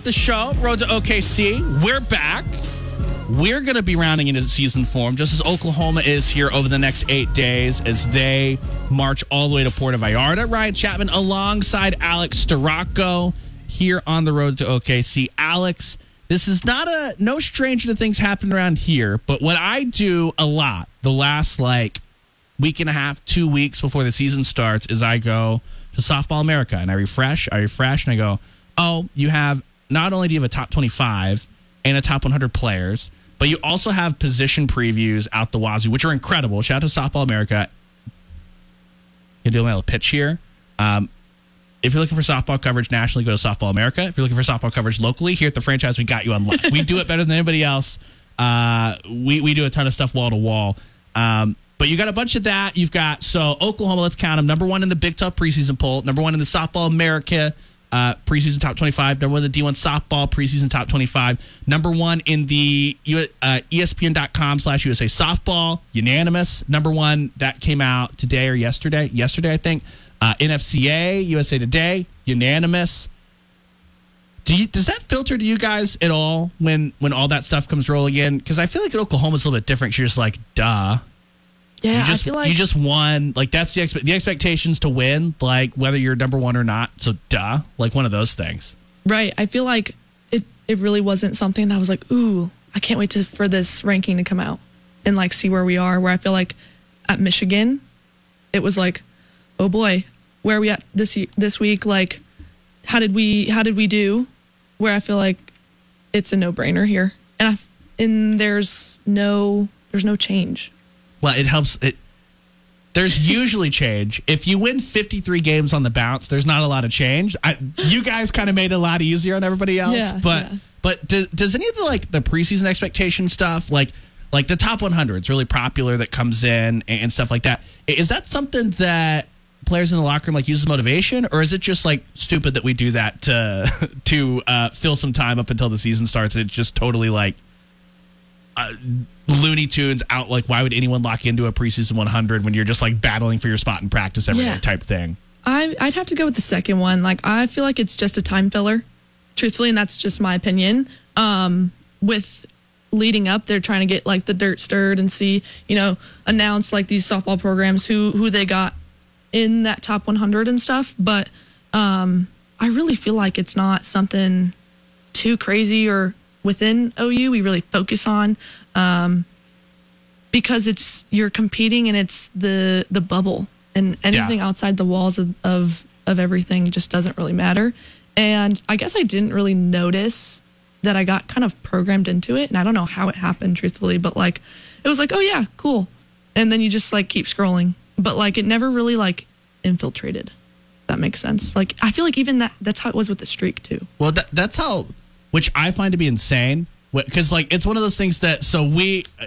The show, Road to OKC. We're back. We're going to be rounding into season form just as Oklahoma is here over the next eight days as they march all the way to Puerto Vallarta. Ryan Chapman alongside Alex Storako here on the road to OKC. Alex, this is not a no stranger to things happening around here, but what I do a lot the last like week and a half, two weeks before the season starts is I go to Softball America and I refresh, I refresh, and I go, oh, you have not only do you have a top 25 and a top 100 players, but you also have position previews out the wazoo, which are incredible. Shout out to Softball America. You do my little pitch here. Um, if you're looking for softball coverage nationally, go to Softball America. If you're looking for softball coverage locally, here at the franchise, we got you on lock. we do it better than anybody else. Uh, we, we do a ton of stuff wall to wall. Um, but you got a bunch of that. You've got, so Oklahoma, let's count them. Number one in the Big 12 preseason poll, number one in the Softball America uh, preseason top 25, number one in the D1 softball preseason top 25, number one in the uh, ESPN.com slash USA softball, unanimous. Number one, that came out today or yesterday. Yesterday, I think. Uh, NFCA, USA Today, unanimous. Do you, does that filter to you guys at all when when all that stuff comes rolling in? Because I feel like at Oklahoma it's a little bit different. You're just like, duh. Yeah, you just I feel like you just won. Like that's the expe- the expectations to win. Like whether you're number one or not. So duh. Like one of those things. right. I feel like it it really wasn't something that I was like, ooh, I can't wait to for this ranking to come out and like see where we are. Where I feel like at Michigan, it was like, oh boy, where are we at this this week? Like, how did we how did we do? Where I feel like it's a no brainer here, and I and there's no there's no change. Well, it helps. It there's usually change. If you win 53 games on the bounce, there's not a lot of change. I, you guys kind of made it a lot easier on everybody else, Yeah, but yeah. but does, does any of the like the preseason expectation stuff like like the top 100 is really popular that comes in and, and stuff like that. Is that something that players in the locker room like use as motivation, or is it just like stupid that we do that to to uh, fill some time up until the season starts? It's just totally like uh, Looney Tunes out. Like, why would anyone lock into a preseason 100 when you're just like battling for your spot in practice every day Yeah. type thing? I I'd have to go with the second one. Like I feel like it's just a time filler, truthfully, and that's just my opinion. Um, with leading up, they're trying to get like the dirt stirred and see, you know, announce like these softball programs who who they got in that top 100 and stuff. But um, I really feel like it's not something too crazy or within OU we really focus on. Um, because it's you're competing and it's the the bubble. And anything Yeah. outside the walls of, of of everything just doesn't really matter. And i guess i didn't really notice that i got kind of programmed into it. And i don't know how it happened truthfully but like it was like oh yeah cool. And then you just like keep scrolling. But like it never really like infiltrated. That makes sense. Like i feel like even that that's how it was with the streak too. Well, that, that's how, which I find to be insane. Because like it's one of those things that so we uh,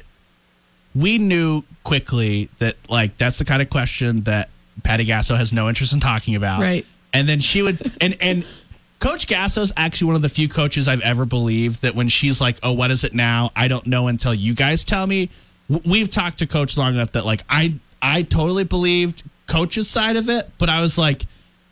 we knew quickly that like that's the kind of question that Patty Gasso has no interest in talking about. Right. And then she would and and Coach Gasso's actually one of the few coaches I've ever believed that when she's like, "Oh, what is it now? I don't know until you guys tell me." We've talked to Coach long enough that like I I totally believed Coach's side of it, but I was like,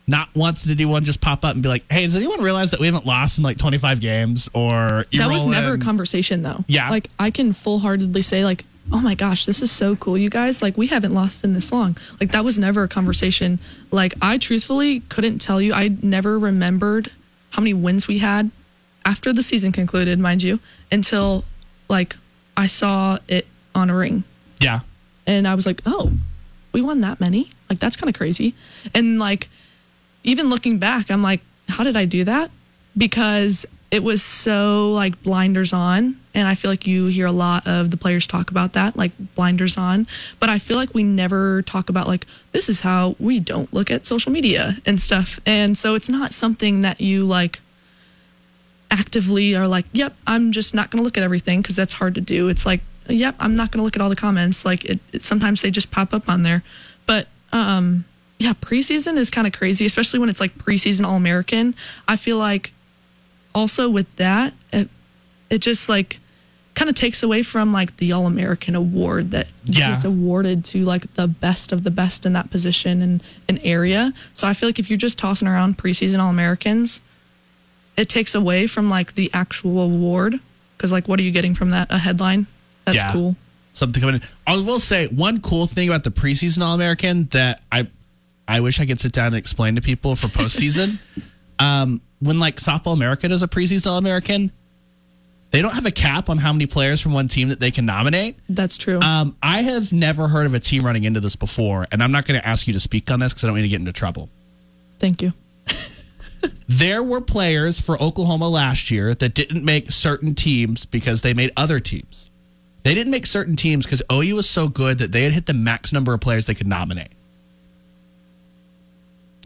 not once did anyone just pop up and be like, "Hey, does anyone realize that we haven't lost in like 25 games?" Or you that was never a conversation though Yeah. like i can full-heartedly say like oh my gosh this is so cool you guys like we haven't lost in this long like that was never a conversation like i truthfully couldn't tell you i never remembered how many wins we had after the season concluded mind you until like i saw it on a ring Yeah. and I was like, oh, we won that many? Like, that's kind of crazy. And like, even looking back, I'm like, how did I do that? Because it was so like blinders on. And I feel like you hear a lot of the players talk about that, like blinders on. But I feel like we never talk about like, this is how we don't look at social media and stuff. And so it's not something that you like actively are like, yep, I'm just not going to look at everything because that's hard to do. It's like, yep, I'm not going to look at all the comments. Like, it, it, sometimes they just pop up on there. But um, yeah, preseason is kind of crazy, especially when it's like preseason All American. I feel like also with that, it, it just like kind of takes away from like the All American award that Yeah. gets awarded to like the best of the best in that position and an area. So I feel like if you're just tossing around preseason All Americans, it takes away from like the actual award because like what are you getting from that a headline that's Yeah. cool something coming in. I will say one cool thing about the preseason All American that I I wish I could sit down and explain to people for postseason. um, when like Softball America does a preseason All American, they don't have a cap on how many players from one team that they can nominate. that's true Um, I have never heard of a team running into this before, and I'm not going to ask you to speak on this because I don't want to get into trouble. thank you There were players for Oklahoma last year that didn't make certain teams because they made other teams. They didn't make certain teams because OU was so good that they had hit the max number of players they could nominate.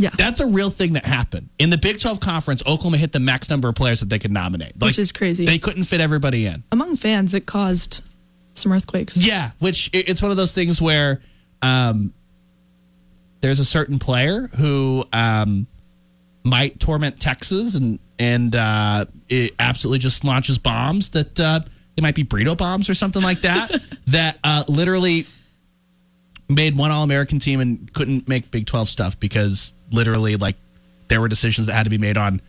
Yeah That's a real thing that happened. In the Big 12 conference, Oklahoma hit the max number of players that they could nominate. Which is crazy. They couldn't fit everybody in. among fans it caused some earthquakes Yeah, which it's one of those things where um, there's a certain player who um, might torment Texas and and uh, it absolutely just launches bombs that uh, they might be burrito bombs or something like that that uh, literally made one All American team and couldn't make Big Twelve stuff because literally like there were decisions that had to be made on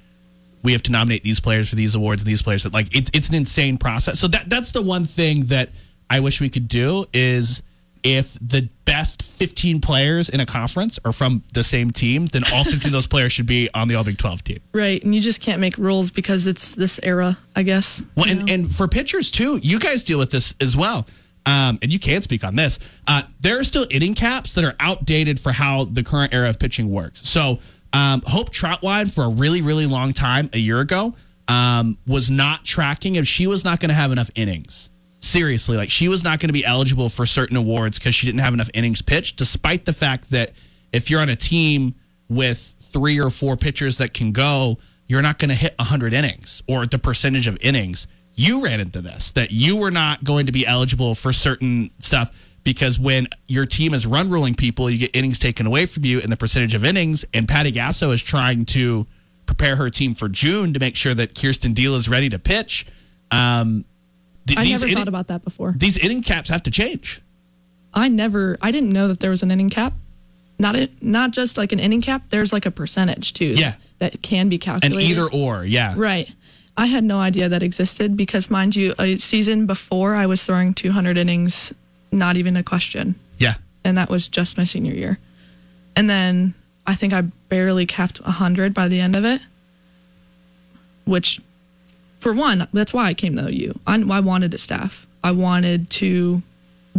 we have to nominate these players for these awards and these players that like it's it's an insane process. So that that's the one thing that I wish we could do is if the best 15 players in a conference are from the same team, then all 15 of those players should be on the All Big 12 team. right and you just can't make rules because it's this era i guess Well, and, know? and for pitchers too, you guys deal with this as well. Um, and you can speak on this. Uh, there are still inning caps that are outdated for how the current era of pitching works. So Um, Hope Trautwein for a really, really long time a year ago um, was not tracking if she was not going to have enough innings. Seriously, like she was not going to be eligible for certain awards because she didn't have enough innings pitched, despite the fact that if you're on a team with three or four pitchers that can go, you're not going to hit 100 innings or the percentage of innings. You ran into this, that you were not going to be eligible for certain stuff because when your team is run ruling people, you get innings taken away from you and the percentage of innings. And Patty Gasso is trying to prepare her team for June to make sure that Kierston Deal is ready to pitch. Um, th- I these never inning- thought about that before. these inning caps have to change. I never, I didn't know that there was an inning cap. Not it, not just like an inning cap. There's like a percentage too. Yeah. that can be calculated. And calculated. either or, yeah. Right. I had no idea that existed because, mind you, a season before I was throwing 200 innings, not even a question. Yeah. And that was just my senior year. And then I think I barely capped 100 by the end of it, which, for one, that's why I came to OU. I, I wanted a staff. I wanted to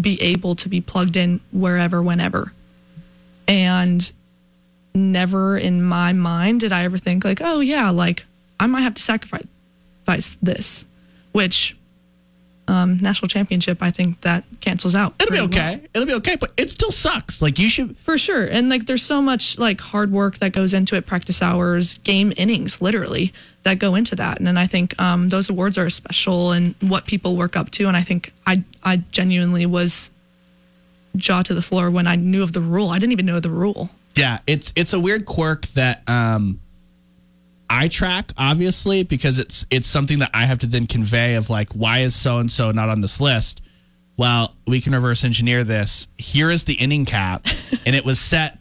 be able to be plugged in wherever, whenever. And never in my mind did I ever think, like, oh, yeah, like I might have to sacrifice this, which um, national championship, I think that cancels out. It'll be pretty well. okay. It'll be okay, but it still sucks. Like you should For sure. And like there's so much like hard work that goes into it, practice hours, game innings, literally, that go into that. And then I think um, those awards are special and what people work up to. And I think I I genuinely was jaw to the floor when I knew of the rule. I didn't even know the rule. Yeah, it's it's a weird quirk that um I track obviously because it's it's something that I have to then convey of like why is so and so not on this list? Well, we can reverse engineer this. Here is the inning cap and it was set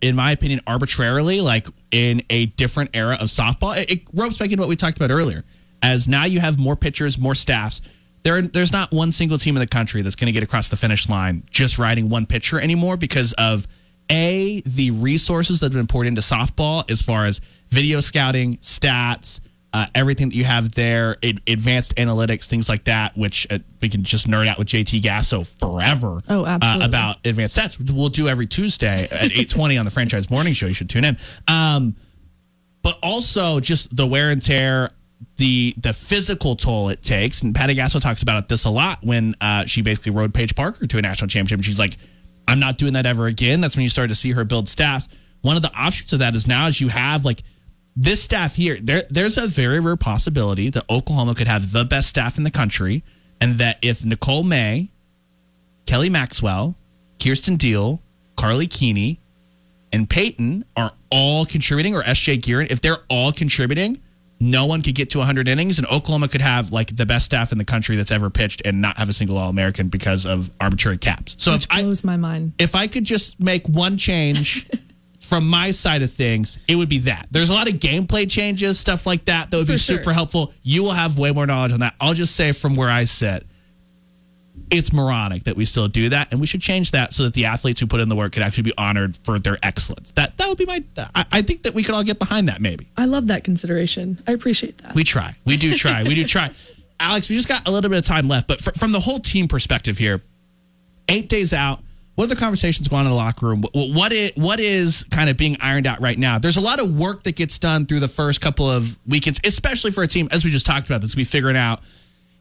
in my opinion arbitrarily like in a different era of softball. It, it ropes back into what we talked about earlier. As now you have more pitchers, more staffs. There, there's not one single team in the country that's going to get across the finish line just riding one pitcher anymore because of a the resources that have been poured into softball as far as video scouting, stats, uh, everything that you have there, ad- advanced analytics, things like that, which uh, we can just nerd out with JT Gasso forever. Oh, absolutely. Uh, about advanced stats, which we'll do every Tuesday at 8:20 on the Franchise Morning Show. You should tune in. Um, but also just the wear and tear, the the physical toll it takes. And Patty Gasso talks about this a lot when uh, she basically rode Paige Parker to a national championship. She's like, I'm not doing that ever again. That's when you start to see her build staffs. One of the offshoots of that is now as you have like this staff here, there there's a very rare possibility that Oklahoma could have the best staff in the country, and that if Nicole May, Kelly Maxwell, Kierston Deal, Karlie Keeney, and Paytn are all contributing, or SJ Gearin, if they're all contributing, no one could get to 100 innings, and Oklahoma could have like the best staff in the country that's ever pitched and not have a single All American because of arbitrary caps. So if Which I, blows my mind. if I could just make one change from my side of things, it would be that. There's a lot of gameplay changes, stuff like that, that would be For sure. super helpful. You will have way more knowledge on that. I'll just say from where I sit, it's moronic that we still do that, and we should change that so that the athletes who put in the work could actually be honored for their excellence. That that would be my. I, I think that we could all get behind that. Maybe I love that consideration. I appreciate that. we try. We do try. we do try. Alex, we just got a little bit of time left, but fr- from the whole team perspective here, eight days out. What are the conversations going on in the locker room? Wh- What is, what is kind of being ironed out right now? There's a lot of work that gets done through the first couple of weekends, especially for a team, as we just talked about, that's be figuring out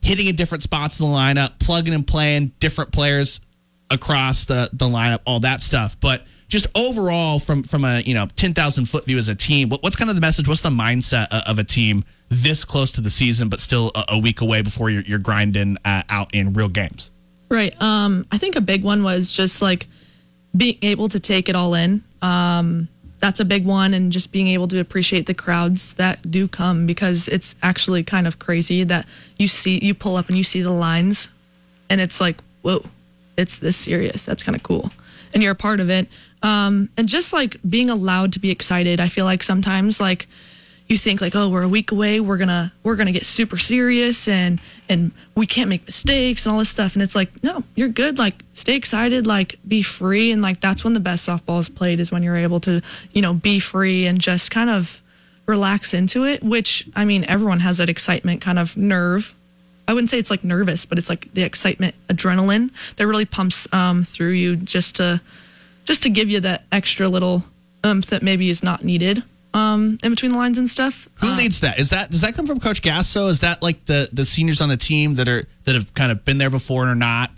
hitting in different spots in the lineup, plugging and playing different players across the, the lineup, all that stuff. But just overall, from from a you know ten thousand foot view as a team, what, what's kind of the message? What's the mindset of a team this close to the season, but still a, a week away before you're, you're grinding uh, out in real games? Right. Um, I think a big one was just like being able to take it all in. Um, that's a big one, and just being able to appreciate the crowds that do come because it's actually kind of crazy that you see you pull up and you see the lines, and it's like whoa, it's this serious. That's kind of cool, and you're a part of it. Um, and just like being allowed to be excited, I feel like sometimes like you think like oh we're a week away we're gonna we're gonna get super serious and and we can't make mistakes and all this stuff. And it's like no you're good. Like stay excited like be free. And like that's when the best softball is played is when you're able to you know be free and just kind of relax into it which i mean everyone has that excitement kind of nerve. I wouldn't say it's like nervous but it's like the excitement adrenaline that really pumps um, through you just to just to give you that extra little um, that maybe is not needed um, in between the lines and stuff. Who Uh, leads that? Is that does that come from Coach Gasso? Is that like the the seniors on the team that are that have kind of been there before and are not?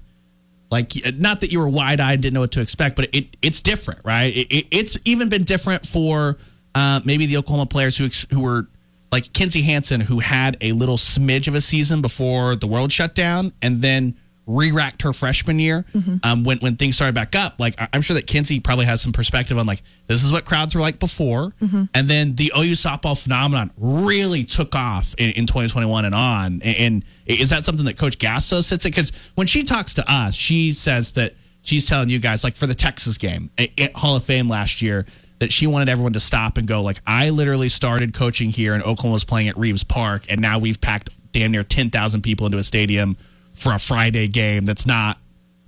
Like, not that you were wide eyed, and didn't know what to expect, but it it's different, right? It, it, it's even been different for uh, maybe the Oklahoma players who ex- who were like Kinzie Hansen, who had a little smidge of a season before the world shut down, and then re-racked her freshman year um, when when things started back up. Like I'm sure that Kinzie probably has some perspective on like this is what crowds were like before, and then the OU softball phenomenon really took off in, in 2021 and on. And, and is that something that Coach Gasso sits at? Because when she talks to us, she says that she's telling you guys like for the Texas game at, at Hall of Fame last year. That she wanted everyone to stop and go like I literally started coaching here and Oklahoma was playing at Reaves Park and now we've packed damn near ten thousand people into a stadium for a Friday game that's not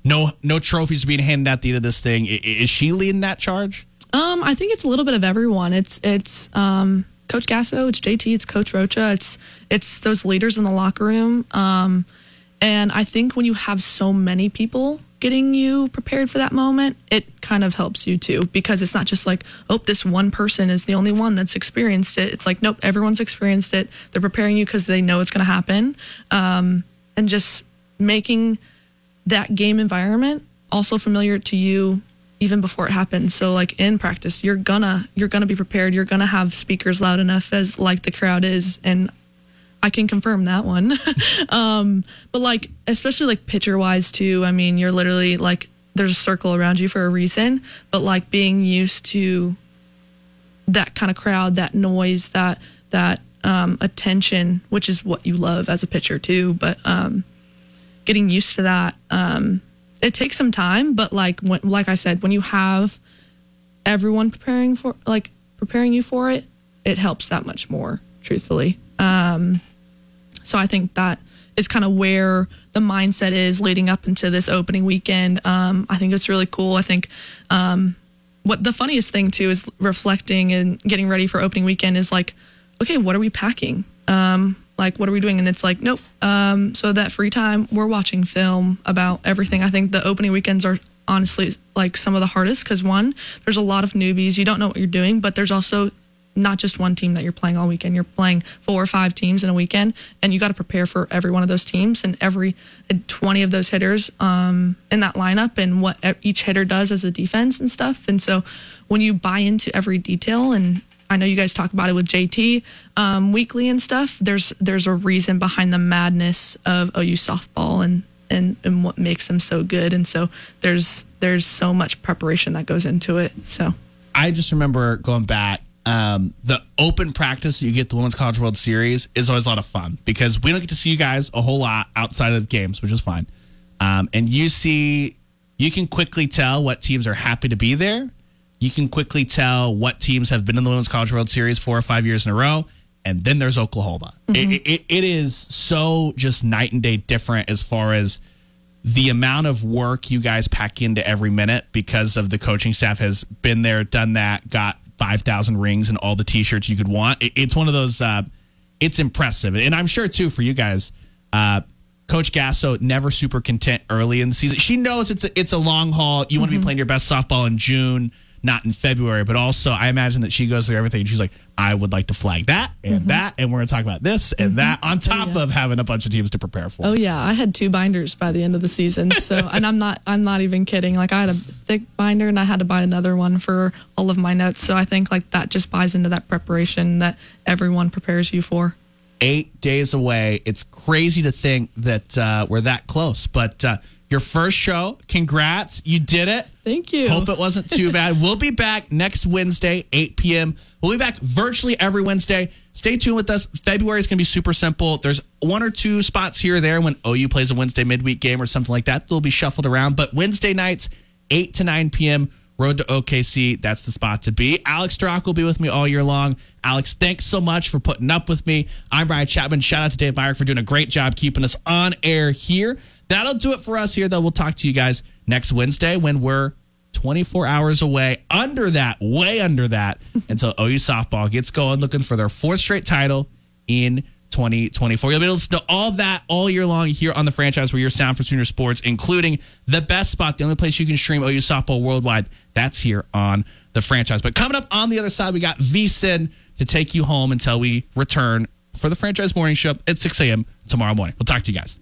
no no trophies being handed out at the end of this thing. Is she leading that charge? Um, I think it's a little bit of everyone. It's it's um, Coach Gasso, it's JT, it's Coach Rocha, it's it's those leaders in the locker room. Um, and I think when you have so many people getting you prepared for that moment, it kind of helps you too because it's not just like, oh, this one person is the only one that's experienced it. It's like, nope, everyone's experienced it. They're preparing you because they know it's going to happen. Um, and just making that game environment also familiar to you even before it happens. So like in practice you're gonna you're gonna be prepared. You're gonna have speakers loud enough as like the crowd is and i can confirm that one. Um but like especially like pitcher wise too i mean you're literally like there's a circle around you for a reason but like being used to that kind of crowd that noise that that um attention which is what you love as a pitcher too but um getting used to that um it takes some time but like when, like i said when you have everyone preparing for like preparing you for it it helps that much more truthfully. Um so i think that is kind of where the mindset is leading up into this opening weekend. Um i think it's really cool. I think um what the funniest thing too is reflecting and getting ready for opening weekend is like okay what are we packing? Um like what are we doing? And it's like nope um so that free time we're watching film about everything. I think the opening weekends are honestly like some of the hardest because one there's a lot of newbies. You don't know what you're doing but there's also not just one team that you're playing all weekend. You're playing four or five teams in a weekend and you got to prepare for every one of those teams and every uh, 20 of those hitters um, in that lineup and what each hitter does as a defense and stuff. And so when you buy into every detail and I know you guys talk about it with JT um, weekly and stuff. There's there's a reason behind the madness of OU softball and and and what makes them so good. And so there's there's so much preparation that goes into it. So I just remember going back. Um, the open practice that you get the Women's College World Series is always a lot of fun because we don't get to see you guys a whole lot outside of games, which is fine. Um, and you see, you can quickly tell what teams are happy to be there. You can quickly tell what teams have been in the Women's College World Series four or five years in a row. And then there's Oklahoma. It, it, it is so just night and day different as far as the amount of work you guys pack into every minute because of the coaching staff has been there, done that, got 5,000 rings and all the t shirts you could want. It, it's one of those, uh, it's impressive. And I'm sure, too, for you guys, uh, Coach Gasso never super content early in the season. She knows it's a, it's a long haul. You want to be playing your best softball in June, not in February. But also, I imagine that she goes through everything. She's like, I would like to flag that and that, and we're going to talk about this and that on top of having a bunch of teams to prepare for. oh yeah, I had two binders by the end of the season. So and I'm not I'm not even kidding. Like I had a thick binder and I had to buy another one for all of my notes. So I think like that just buys into that preparation that everyone prepares you for. eight days away. It's crazy to think that uh, we're that close. But uh, your first show, congrats. You did it. Thank you. Hope it wasn't too bad. We'll be back next Wednesday, 8 p.m. We'll be back virtually every Wednesday. Stay tuned with us. February is going to be super simple. There's one or two spots here or there when OU plays a Wednesday midweek game or something like that. They'll be shuffled around. But Wednesday nights, 8 to 9 p.m., Road to OKC, that's the spot to be. Alex Strock will be with me all year long. Alex, thanks so much for putting up with me. I'm Ryan Chapman. Shout out to Dave Myrick for doing a great job keeping us on air here. That'll do it for us here, though. We'll talk to you guys next Wednesday when we're 24 hours away, under that, way under that, until OU softball gets going, looking for their fourth straight title in 2024. You'll be able to listen to all that all year long here on the franchise where you're sound for Sooner Sports, including the best spot, the only place you can stream OU softball worldwide. That's here on the franchise. But coming up on the other side, we got VSIN to take you home until we return for the franchise morning show at 6 a.m. tomorrow morning. We'll talk to you guys.